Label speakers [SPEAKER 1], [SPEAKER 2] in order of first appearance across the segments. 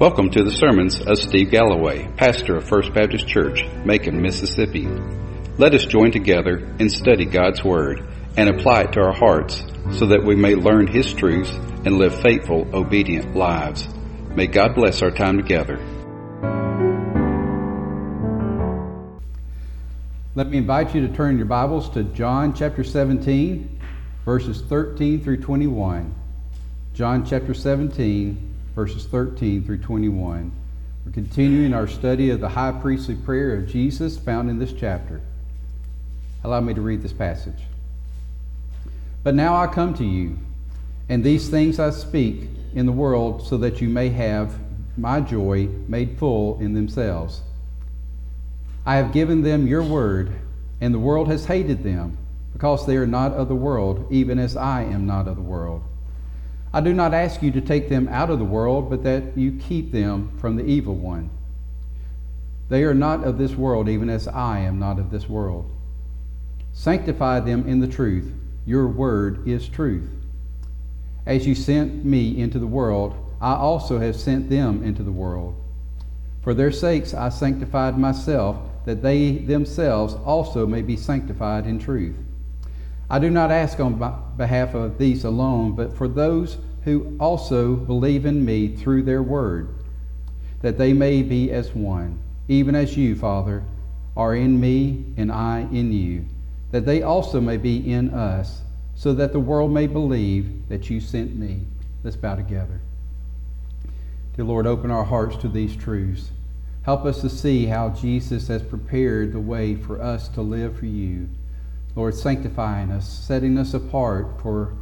[SPEAKER 1] Welcome to the sermons of Steve Galloway, pastor of First Baptist Church, Macon, Mississippi. Let us join together and study God's Word and apply it to our hearts so that we may learn His truths and live faithful, obedient lives. May God bless our time together.
[SPEAKER 2] Let me invite you to turn your Bibles to John chapter 17, verses 13 through 21. John chapter 17, verses 13 through 21. We're continuing our study of the high priestly prayer of Jesus found in this chapter. Allow me to read this passage. But now I come to you, and these things I speak in the world so that you may have my joy made full in themselves. I have given them your word, and the world has hated them, because they are not of the world, even as I am not of the world. I do not ask you to take them out of the world, but that you keep them from the evil one. They are not of this world, even as I am not of this world. Sanctify them in the truth. Your word is truth. As you sent me into the world, I also have sent them into the world. For their sakes I sanctified myself, that they themselves also may be sanctified in truth. I do not ask on behalf of these alone, but for those who also believe in me through their word, that they may be as one, even as you, Father, are in me and I in you, that they also may be in us, so that the world may believe that you sent me. Let's bow together. Dear Lord, open our hearts to these truths. Help us to see how Jesus has prepared the way for us to live for you. Lord, sanctifying us, setting us apart for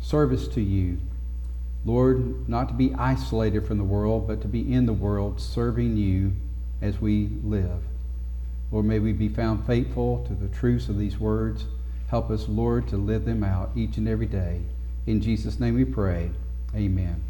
[SPEAKER 2] service to you. Lord, not to be isolated from the world, but to be in the world, serving you as we live. Lord, may we be found faithful to the truths of these words. Help us, Lord, to live them out each and every day. In Jesus' name we pray. Amen.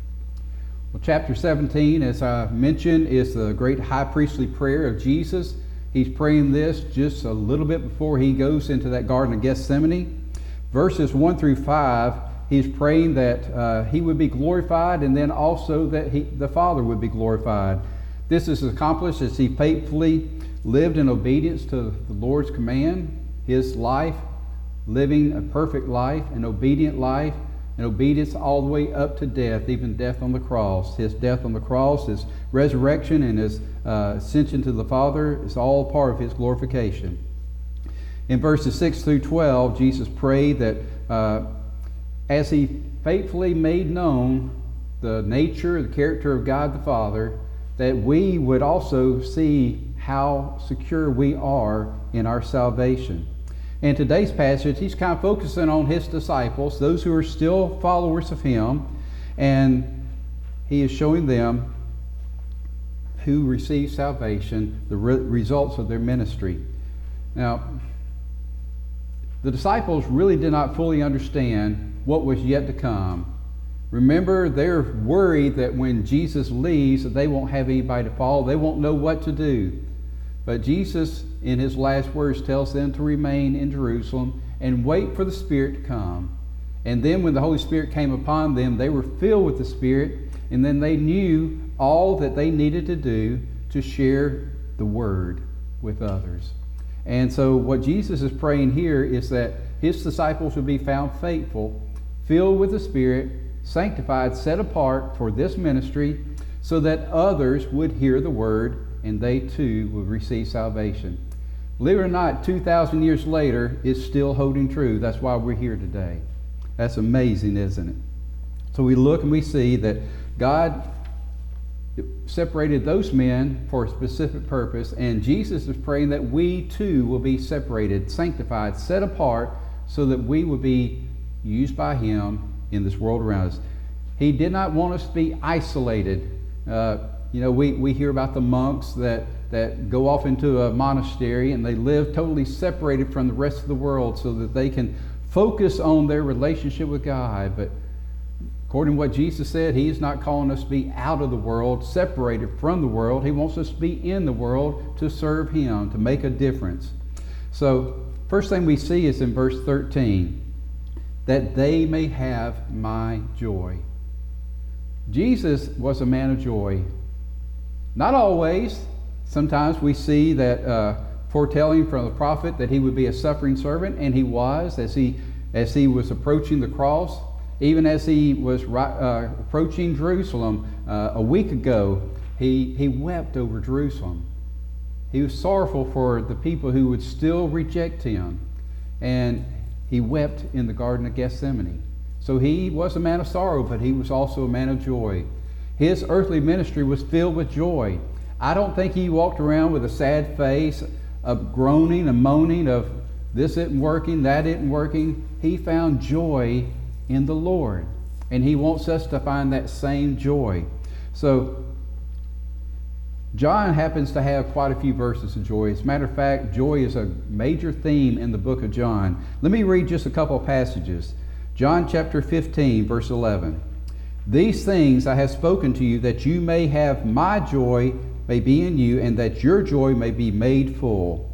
[SPEAKER 2] Well, chapter 17, as I mentioned, is the great high priestly prayer of Jesus. He's praying this just a little bit before he goes into that Garden of Gethsemane. Verses 1 through 5, he's praying that uh, he would be glorified and then also that he, the Father would be glorified. This is accomplished as he faithfully lived in obedience to the Lord's command, his life, living a perfect life, an obedient life, and obedience all the way up to death, even death on the cross. His death on the cross, his resurrection, and his uh, ascension to the Father is all part of his glorification. In verses 6 through 12, Jesus prayed that uh, as he faithfully made known the nature, the character of God the Father, that we would also see how secure we are in our salvation. In today's passage, he's kind of focusing on his disciples, those who are still followers of him, and he is showing them who receive salvation, the re- results of their ministry. Now, the disciples really did not fully understand what was yet to come. Remember, they're worried that when Jesus leaves, that they won't have anybody to follow. They won't know what to do. But Jesus, in his last words, tells them to remain in Jerusalem and wait for the Spirit to come. And then, when the Holy Spirit came upon them, they were filled with the Spirit, and then they knew all that they needed to do to share the Word with others. And so, what Jesus is praying here is that his disciples would be found faithful, filled with the Spirit, sanctified, set apart for this ministry, so that others would hear the Word and they too would receive salvation. Believe it or not, 2,000 years later, it's still holding true. That's why we're here today. That's amazing, isn't it? So we look and we see that God separated those men for a specific purpose, and Jesus is praying that we too will be separated, sanctified, set apart, so that we will be used by Him in this world around us. He did not want us to be isolated. Uh, you know, we, we hear about the monks that, that go off into a monastery and they live totally separated from the rest of the world so that they can focus on their relationship with God. But according to what Jesus said, He is not calling us to be out of the world, separated from the world. He wants us to be in the world to serve Him, to make a difference. So, first thing we see is in verse 13 that they may have my joy. Jesus was a man of joy. Not always. Sometimes we see that uh, foretelling from the prophet that he would be a suffering servant, and he was as he as he was approaching the cross. Even as he was uh, approaching Jerusalem uh, a week ago, he, he wept over Jerusalem. He was sorrowful for the people who would still reject him. And he wept in the Garden of Gethsemane. So he was a man of sorrow, but he was also a man of joy. His earthly ministry was filled with joy. I don't think he walked around with a sad face, a groaning, a moaning of this isn't working, that isn't working. He found joy in the Lord. And he wants us to find that same joy. So John happens to have quite a few verses of joy. As a matter of fact, joy is a major theme in the book of John. Let me read just a couple passages. John chapter 15, verse 11. These things I have spoken to you that you may have my joy may be in you and that your joy may be made full.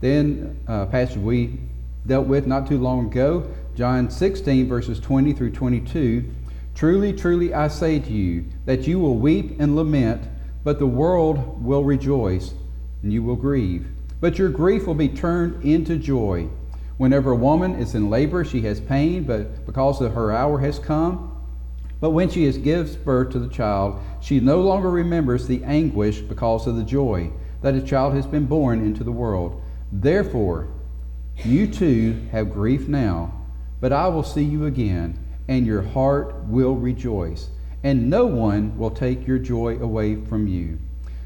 [SPEAKER 2] Then, uh, passage we dealt with not too long ago, John 16, verses 20 through 22. Truly, truly, I say to you that you will weep and lament but the world will rejoice, and you will grieve. But your grief will be turned into joy. Whenever a woman is in labor, she has pain, but because of her hour has come. But when she gives birth to the child, she no longer remembers the anguish because of the joy that a child has been born into the world. Therefore, you too have grief now, but I will see you again, and your heart will rejoice and no one will take your joy away from you.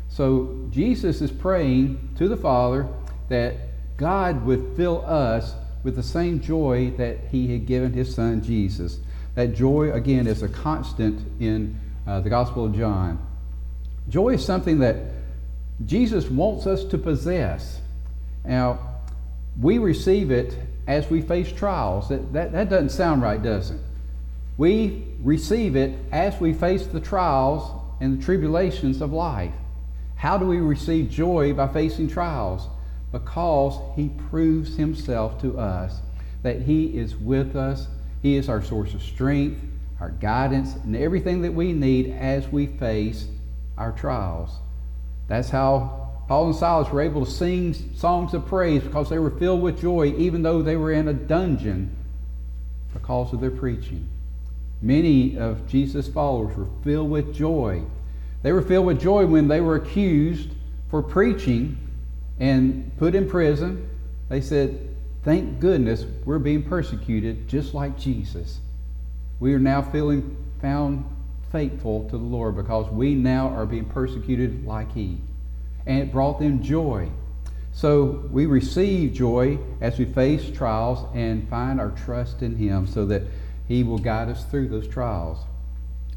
[SPEAKER 2] So Jesus is praying to the Father that God would fill us with the same joy that he had given his son Jesus. That joy, again, is a constant in uh, the Gospel of John. Joy is something that Jesus wants us to possess. Now, we receive it as we face trials. That, that, that doesn't sound right, does it? We receive it as we face the trials and the tribulations of life. How do we receive joy by facing trials? Because He proves Himself to us that He is with us. He is our source of strength, our guidance, and everything that we need as we face our trials. That's how Paul and Silas were able to sing songs of praise because they were filled with joy, even though they were in a dungeon because of their preaching. Many of Jesus' followers were filled with joy. They were filled with joy when they were accused for preaching and put in prison. They said, Thank goodness we're being persecuted just like Jesus. We are now feeling found faithful to the Lord because we now are being persecuted like He. And it brought them joy. So we receive joy as we face trials and find our trust in Him so that he will guide us through those trials.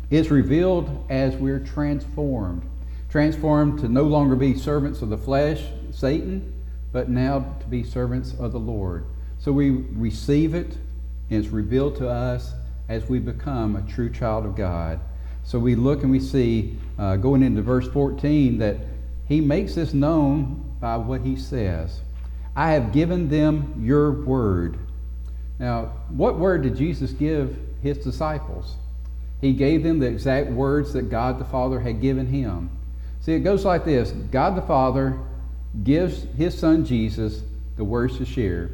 [SPEAKER 2] It's revealed as we're transformed. Transformed to no longer be servants of the flesh, Satan, but now to be servants of the Lord. So we receive it, and it's revealed to us as we become a true child of God. So we look and we see, uh, going into verse 14, that he makes this known by what he says. I have given them your word now, what word did Jesus give his disciples? He gave them the exact words that God the Father had given him. See, it goes like this God the Father gives his son Jesus the words to share.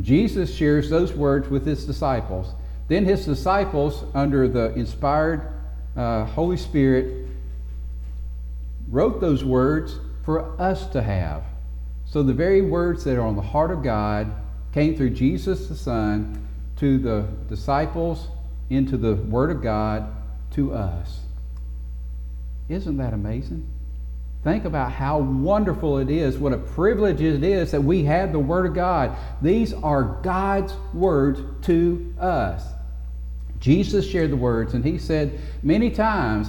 [SPEAKER 2] Jesus shares those words with his disciples. Then his disciples, under the inspired uh, Holy Spirit, wrote those words for us to have. So the very words that are on the heart of God came through Jesus the Son to the disciples, into the Word of God, to us. Isn't that amazing? Think about how wonderful it is, what a privilege it is that we have the Word of God. These are God's words to us. Jesus shared the words, and he said many times,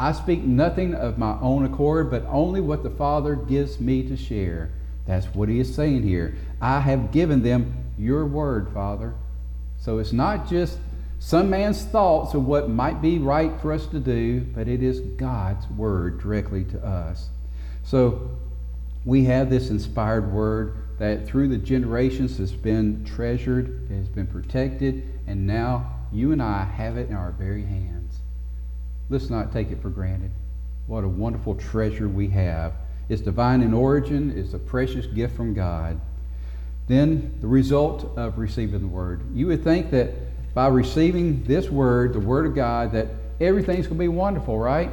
[SPEAKER 2] I speak nothing of my own accord, but only what the Father gives me to share. That's what he is saying here. I have given them your word, Father. So it's not just some man's thoughts of what might be right for us to do, but it is God's word directly to us. So we have this inspired word that through the generations has been treasured, has been protected, and now you and I have it in our very hands. Let's not take it for granted. What a wonderful treasure we have. It's divine in origin, it's a precious gift from God. Then the result of receiving the Word. You would think that by receiving this Word, the Word of God, that everything's going to be wonderful, right?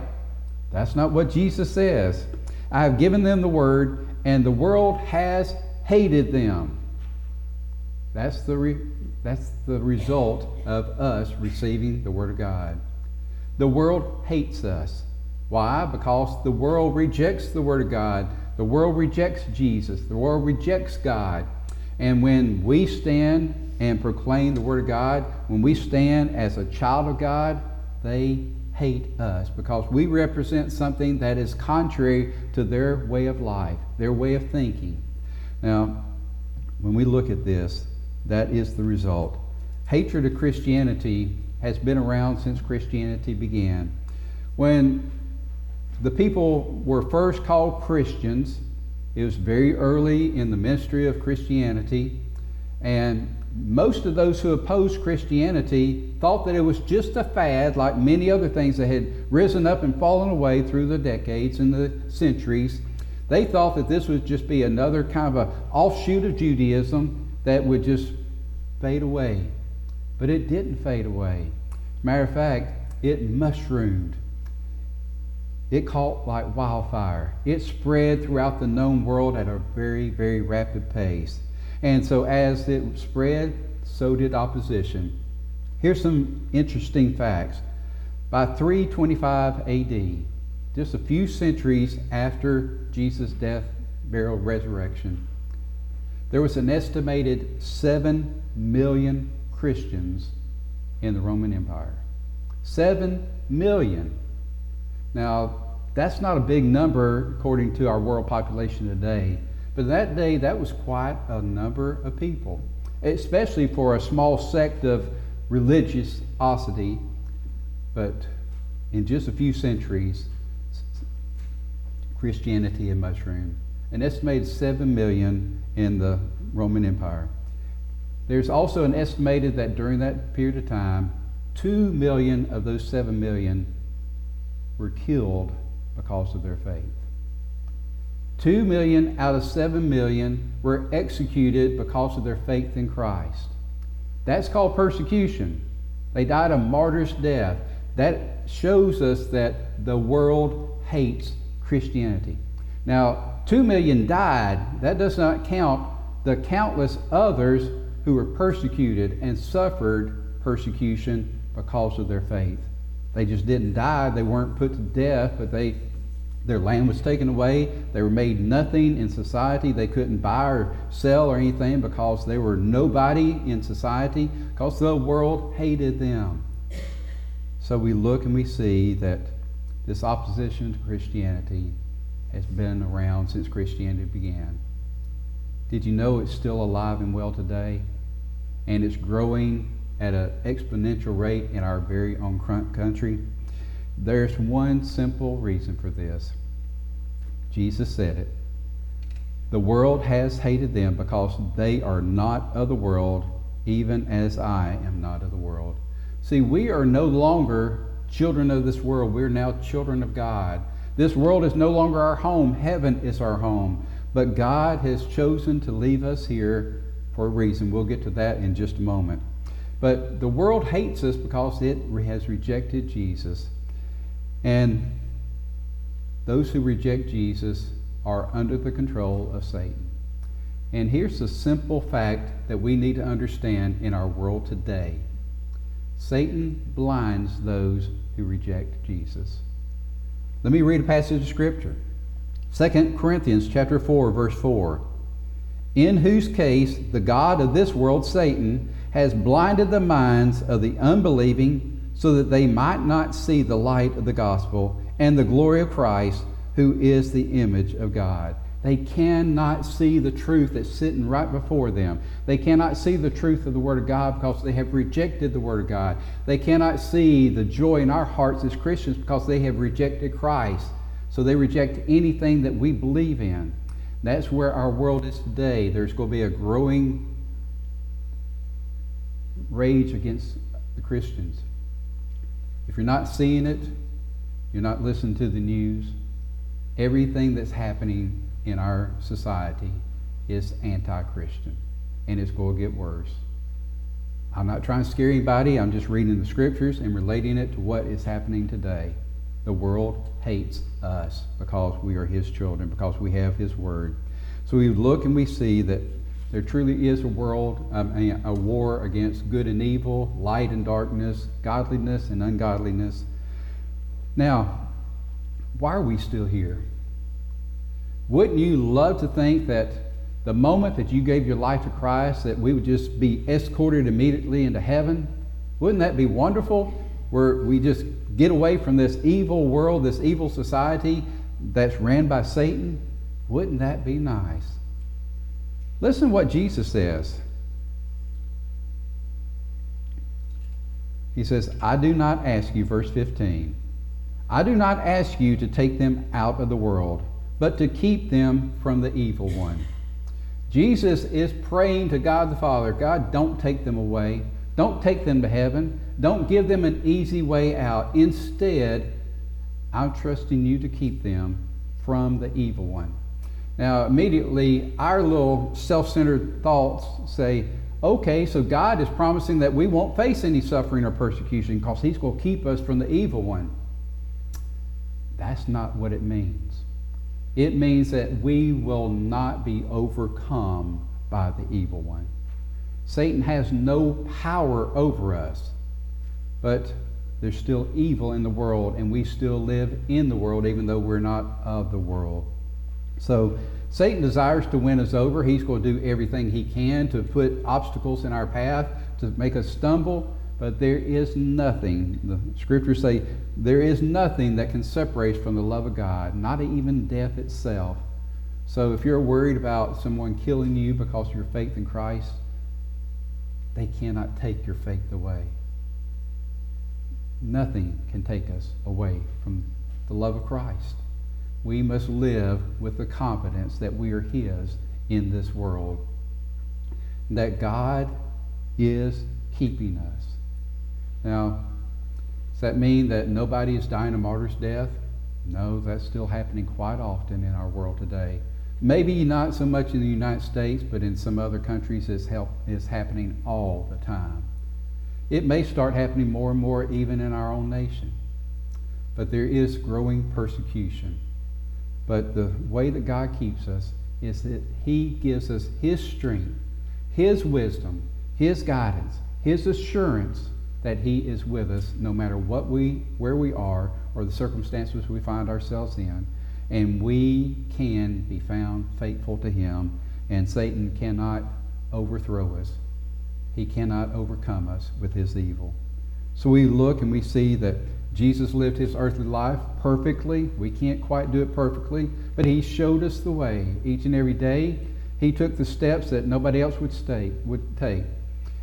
[SPEAKER 2] That's not what Jesus says. I have given them the Word, and the world has hated them. That's the, re- that's the result of us receiving the Word of God. The world hates us. Why? Because the world rejects the Word of God. The world rejects Jesus. The world rejects God. And when we stand and proclaim the Word of God, when we stand as a child of God, they hate us because we represent something that is contrary to their way of life, their way of thinking. Now, when we look at this, that is the result. Hatred of Christianity has been around since Christianity began. When the people were first called Christians, it was very early in the ministry of Christianity, and most of those who opposed Christianity thought that it was just a fad, like many other things that had risen up and fallen away through the decades and the centuries. They thought that this would just be another kind of an offshoot of Judaism that would just fade away. But it didn't fade away. Matter of fact, it mushroomed. It caught like wildfire. It spread throughout the known world at a very, very rapid pace. And so as it spread, so did opposition. Here's some interesting facts. By 325 AD, just a few centuries after Jesus' death, burial, resurrection, there was an estimated 7 million Christians in the Roman Empire. 7 million. Now, that's not a big number according to our world population today, but that day that was quite a number of people, especially for a small sect of religiosity. But in just a few centuries, Christianity had mushroomed. An estimated 7 million in the Roman Empire. There's also an estimated that during that period of time, 2 million of those 7 million were killed because of their faith. 2 million out of 7 million were executed because of their faith in Christ. That's called persecution. They died a martyr's death. That shows us that the world hates Christianity. Now, 2 million died. That does not count the countless others who were persecuted and suffered persecution because of their faith. They just didn't die. They weren't put to death, but they their land was taken away. They were made nothing in society. They couldn't buy or sell or anything because they were nobody in society because the world hated them. So we look and we see that this opposition to Christianity has been around since Christianity began. Did you know it's still alive and well today? And it's growing at an exponential rate in our very own country. There's one simple reason for this. Jesus said it. The world has hated them because they are not of the world, even as I am not of the world. See, we are no longer children of this world. We're now children of God. This world is no longer our home. Heaven is our home. But God has chosen to leave us here for a reason. We'll get to that in just a moment. But the world hates us because it has rejected Jesus. And those who reject Jesus are under the control of Satan. And here's the simple fact that we need to understand in our world today Satan blinds those who reject Jesus. Let me read a passage of Scripture. 2 Corinthians chapter 4, verse 4. In whose case the God of this world, Satan, has blinded the minds of the unbelieving so that they might not see the light of the gospel and the glory of Christ, who is the image of God. They cannot see the truth that's sitting right before them. They cannot see the truth of the Word of God because they have rejected the Word of God. They cannot see the joy in our hearts as Christians because they have rejected Christ. So they reject anything that we believe in. That's where our world is today. There's going to be a growing rage against the Christians. If you're not seeing it, You're not listening to the news. Everything that's happening in our society is anti Christian, and it's going to get worse. I'm not trying to scare anybody. I'm just reading the scriptures and relating it to what is happening today. The world hates us because we are His children, because we have His Word. So we look and we see that there truly is a world, um, a war against good and evil, light and darkness, godliness and ungodliness. Now, why are we still here? Wouldn't you love to think that the moment that you gave your life to Christ, that we would just be escorted immediately into heaven? Wouldn't that be wonderful? Where we just get away from this evil world, this evil society that's ran by Satan? Wouldn't that be nice? Listen what Jesus says. He says, I do not ask you, verse 15, I do not ask you to take them out of the world, but to keep them from the evil one. Jesus is praying to God the Father God, don't take them away. Don't take them to heaven. Don't give them an easy way out. Instead, I'm trusting you to keep them from the evil one. Now, immediately, our little self centered thoughts say, okay, so God is promising that we won't face any suffering or persecution because He's going to keep us from the evil one. That's not what it means. It means that we will not be overcome by the evil one. Satan has no power over us, but there's still evil in the world, and we still live in the world, even though we're not of the world. So, Satan desires to win us over. He's going to do everything he can to put obstacles in our path, to make us stumble. But there is nothing, the scriptures say, there is nothing that can separate us from the love of God, not even death itself. So if you're worried about someone killing you because of your faith in Christ, they cannot take your faith away. Nothing can take us away from the love of Christ. We must live with the confidence that we are His in this world, that God is keeping us. Now, does that mean that nobody is dying a martyr's death? No, that's still happening quite often in our world today. Maybe not so much in the United States, but in some other countries it's, help, it's happening all the time. It may start happening more and more even in our own nation. But there is growing persecution. But the way that God keeps us is that He gives us His strength, His wisdom, His guidance, His assurance that He is with us no matter what we, where we are or the circumstances we find ourselves in. And we can be found faithful to Him, and Satan cannot overthrow us. He cannot overcome us with his evil. So we look and we see that Jesus lived his earthly life perfectly. We can't quite do it perfectly, but he showed us the way. Each and every day, he took the steps that nobody else would, stay, would take.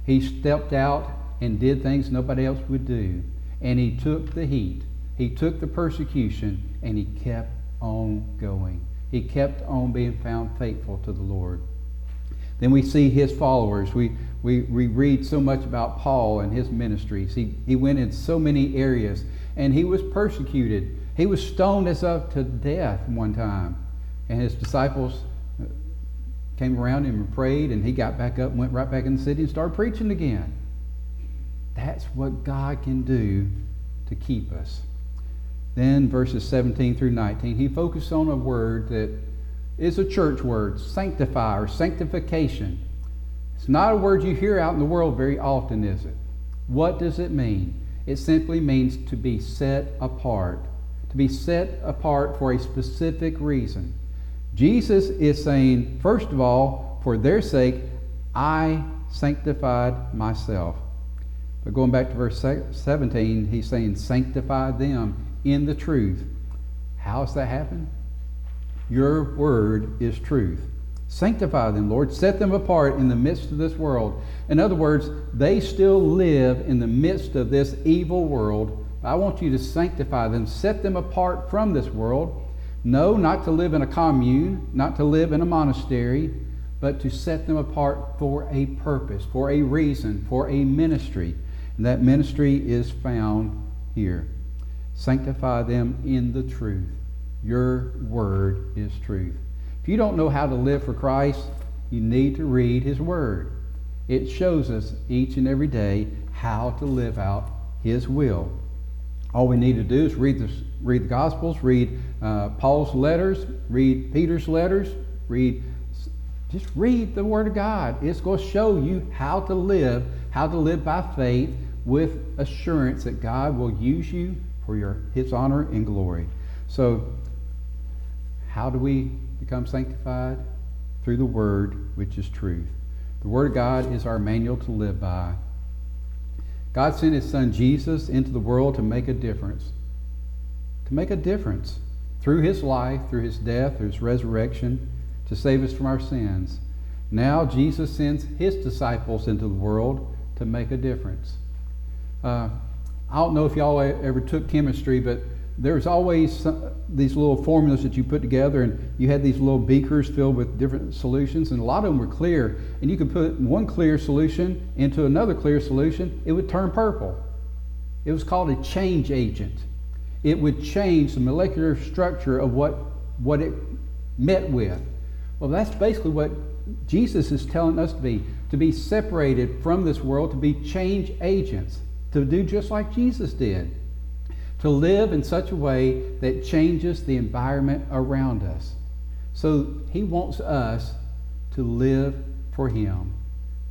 [SPEAKER 2] He stepped out and did things nobody else would do. And he took the heat, he took the persecution, and he kept on going. He kept on being found faithful to the Lord. Then we see his followers. We, we, we read so much about Paul and his ministries. He, he went in so many areas, and he was persecuted. He was stoned as up to death one time. And his disciples uh, came around him and prayed, and he got back up and went right back in the city and started preaching again. That's what God can do to keep us. Then, verses 17 through 19, he focused on a word that is a church word, sanctify or sanctification. It's not a word you hear out in the world very often, is it? What does it mean? It simply means to be set apart, to be set apart for a specific reason. Jesus is saying, first of all, for their sake, I sanctified myself. But going back to verse 17, he's saying, sanctify them in the truth. How does that happen? Your word is truth. Sanctify them, Lord. Set them apart in the midst of this world. In other words, they still live in the midst of this evil world. I want you to sanctify them, set them apart from this world. No, not to live in a commune, not to live in a monastery, but to set them apart for a purpose, for a reason, for a ministry. And that ministry is found here. Sanctify them in the truth. Your word is truth. If you don't know how to live for Christ, you need to read his word. It shows us each and every day how to live out his will. All we need to do is read the, read the Gospels, read uh, Paul's letters, read Peter's letters, read just read the Word of God. It's going to show you how to live, how to live by faith with assurance that God will use you for your His honor and glory. So, how do we become sanctified? Through the Word, which is truth. The Word of God is our manual to live by. God sent His Son Jesus into the world to make a difference. To make a difference through His life, through His death, through His resurrection to save us from our sins. Now Jesus sends his disciples into the world to make a difference. Uh, I don't know if y'all ever took chemistry, but there's always some, these little formulas that you put together, and you had these little beakers filled with different solutions, and a lot of them were clear. And you could put one clear solution into another clear solution, it would turn purple. It was called a change agent. It would change the molecular structure of what, what it met with. Well, that's basically what Jesus is telling us to be to be separated from this world, to be change agents, to do just like Jesus did, to live in such a way that changes the environment around us. So he wants us to live for him,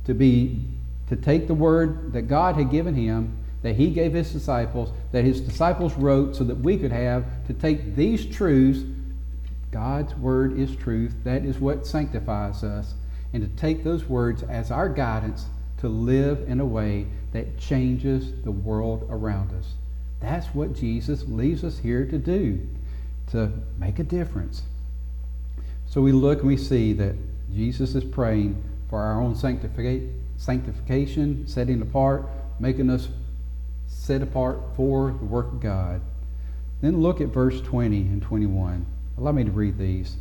[SPEAKER 2] to be to take the word that God had given him, that he gave his disciples, that his disciples wrote so that we could have, to take these truths God's word is truth. That is what sanctifies us. And to take those words as our guidance to live in a way that changes the world around us. That's what Jesus leaves us here to do, to make a difference. So we look and we see that Jesus is praying for our own sanctification, setting apart, making us set apart for the work of God. Then look at verse 20 and 21. Allow me to read these.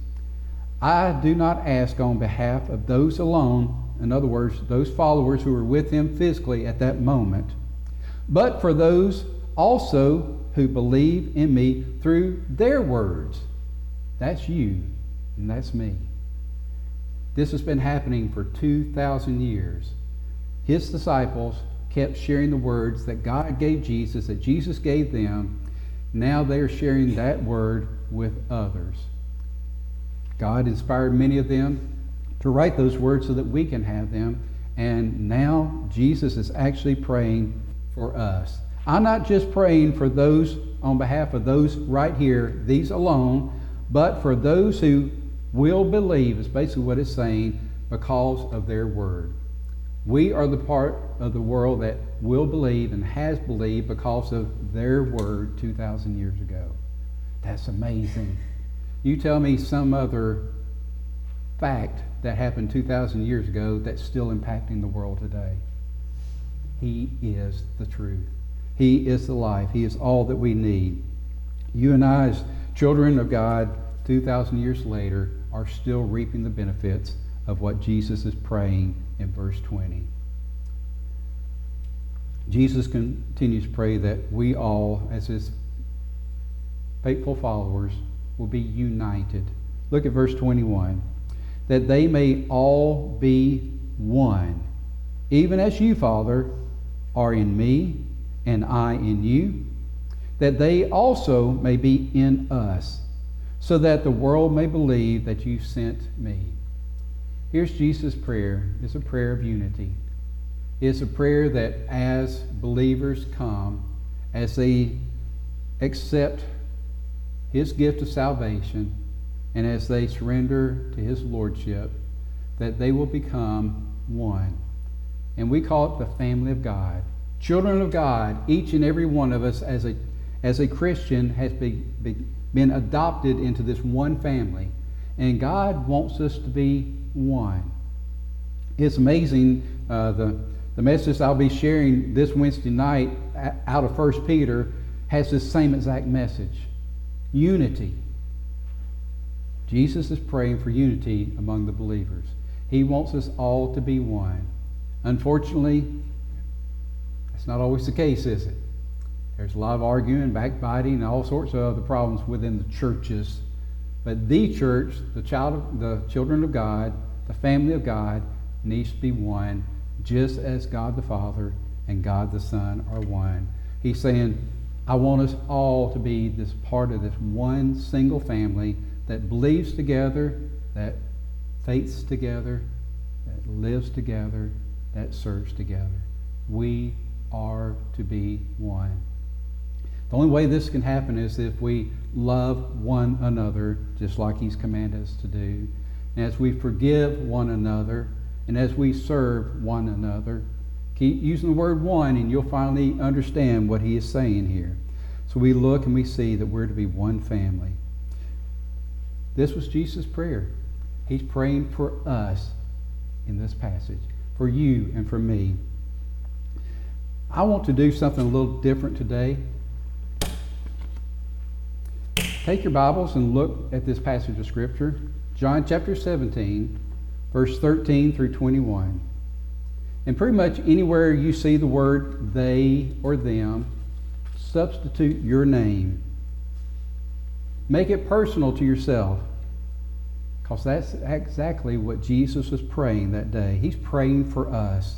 [SPEAKER 2] I do not ask on behalf of those alone, in other words, those followers who were with him physically at that moment, but for those also who believe in me through their words. That's you, and that's me. This has been happening for 2,000 years. His disciples kept sharing the words that God gave Jesus, that Jesus gave them. Now they are sharing that word with others. God inspired many of them to write those words so that we can have them. And now Jesus is actually praying for us. I'm not just praying for those on behalf of those right here, these alone, but for those who will believe, is basically what it's saying, because of their word. We are the part of the world that will believe and has believed because of their word 2,000 years ago. That's amazing. You tell me some other fact that happened 2,000 years ago that's still impacting the world today. He is the truth. He is the life. He is all that we need. You and I, as children of God, 2,000 years later, are still reaping the benefits of what Jesus is praying in verse 20. Jesus continues to pray that we all, as his faithful followers will be united. Look at verse 21. That they may all be one, even as you, Father, are in me and I in you, that they also may be in us, so that the world may believe that you sent me. Here's Jesus' prayer. It's a prayer of unity. It's a prayer that as believers come, as they accept his gift of salvation, and as they surrender to his lordship, that they will become one. And we call it the family of God. Children of God, each and every one of us as a, as a Christian has be, be, been adopted into this one family. And God wants us to be one. It's amazing uh, the, the message I'll be sharing this Wednesday night out of 1 Peter has this same exact message unity. Jesus is praying for unity among the believers. He wants us all to be one. Unfortunately, that's not always the case, is it? There's a lot of arguing, backbiting, and all sorts of other problems within the churches. But the church, the child of, the children of God, the family of God, needs to be one, just as God the Father and God the Son are one. He's saying, I want us all to be this part of this one single family that believes together, that faiths together, that lives together, that serves together. We are to be one. The only way this can happen is if we love one another, just like He's commanded us to do. And as we forgive one another, and as we serve one another, keep using the word one, and you'll finally understand what He is saying here. So we look and we see that we're to be one family. This was Jesus' prayer. He's praying for us in this passage, for you and for me. I want to do something a little different today. Take your Bibles and look at this passage of Scripture, John chapter 17, verse 13 through 21. And pretty much anywhere you see the word they or them, substitute your name. Make it personal to yourself. Because that's exactly what Jesus was praying that day. He's praying for us.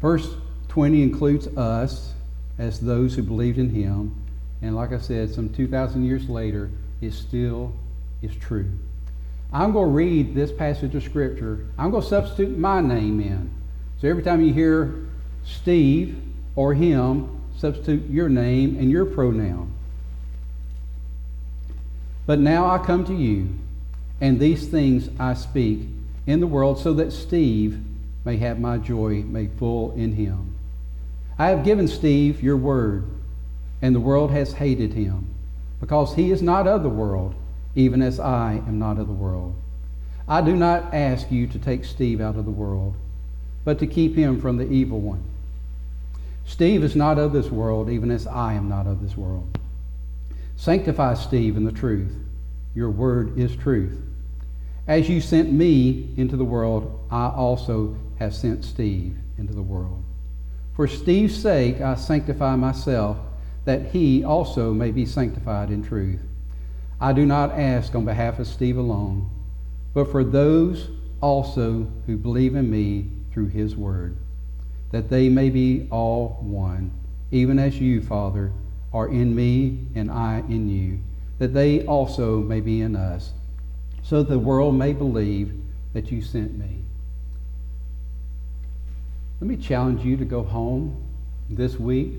[SPEAKER 2] Verse 20 includes us as those who believed in him. And like I said, some 2,000 years later, it still is true. I'm going to read this passage of Scripture. I'm going to substitute my name in. So every time you hear Steve or him, substitute your name and your pronoun. But now I come to you, and these things I speak in the world so that Steve may have my joy made full in him. I have given Steve your word, and the world has hated him, because he is not of the world, even as I am not of the world. I do not ask you to take Steve out of the world, but to keep him from the evil one. Steve is not of this world, even as I am not of this world. Sanctify Steve in the truth. Your word is truth. As you sent me into the world, I also have sent Steve into the world. For Steve's sake, I sanctify myself, that he also may be sanctified in truth. I do not ask on behalf of Steve alone, but for those also who believe in me through his word, that they may be all one, even as you, Father, are in me and I in you, that they also may be in us, so that the world may believe that you sent me. Let me challenge you to go home this week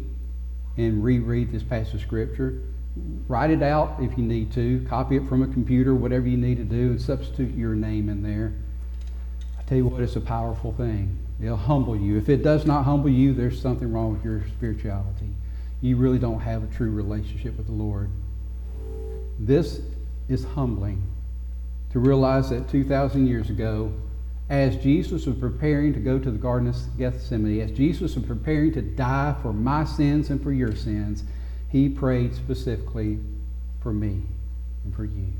[SPEAKER 2] and reread this passage of Scripture. Write it out if you need to. Copy it from a computer, whatever you need to do, and substitute your name in there. I tell you what, it's a powerful thing. It'll humble you. If it does not humble you, there's something wrong with your spirituality. You really don't have a true relationship with the Lord. This is humbling to realize that 2,000 years ago, as Jesus was preparing to go to the Garden of Gethsemane, as Jesus was preparing to die for my sins and for your sins, he prayed specifically for me and for you.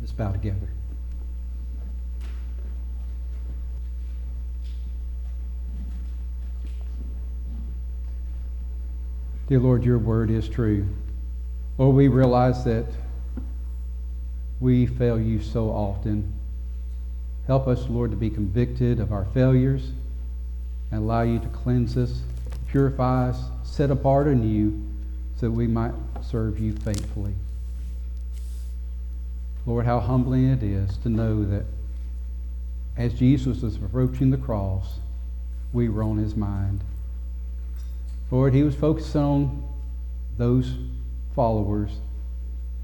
[SPEAKER 2] Let's bow together. Dear Lord, your word is true. Lord, we realize that we fail you so often. Help us, Lord, to be convicted of our failures and allow you to cleanse us, purify us, set apart you so that we might serve you faithfully. Lord, how humbling it is to know that as Jesus was approaching the cross, we were on his mind. Lord, he was focused on those followers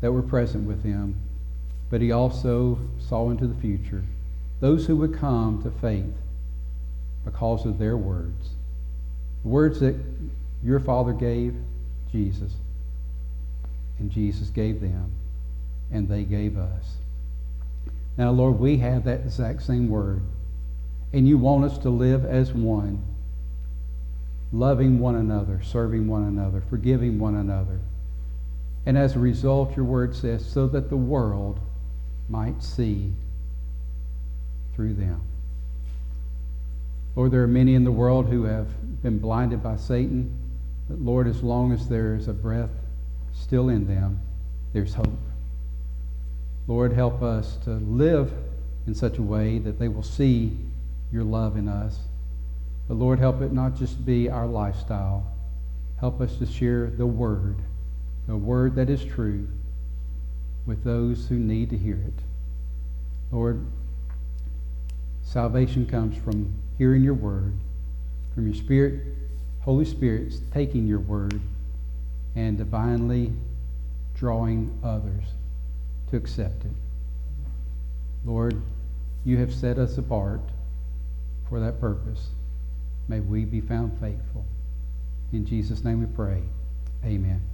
[SPEAKER 2] that were present with him, but he also saw into the future those who would come to faith because of their words. The words that your Father gave Jesus, and Jesus gave them, and they gave us. Now, Lord, we have that exact same word, and you want us to live as one loving one another, serving one another, forgiving one another. And as a result, your word says, so that the world might see through them. Lord, there are many in the world who have been blinded by Satan, But Lord, as long as there is a breath still in them, there's hope. Lord, help us to live in such a way that they will see your love in us. But Lord, help it not just be our lifestyle. Help us to share the word, the word that is true, with those who need to hear it. Lord, salvation comes from hearing your word, from your Spirit, Holy Spirit taking your word and divinely drawing others to accept it. Lord, you have set us apart for that purpose. May we be found faithful. In Jesus' name we pray. Amen.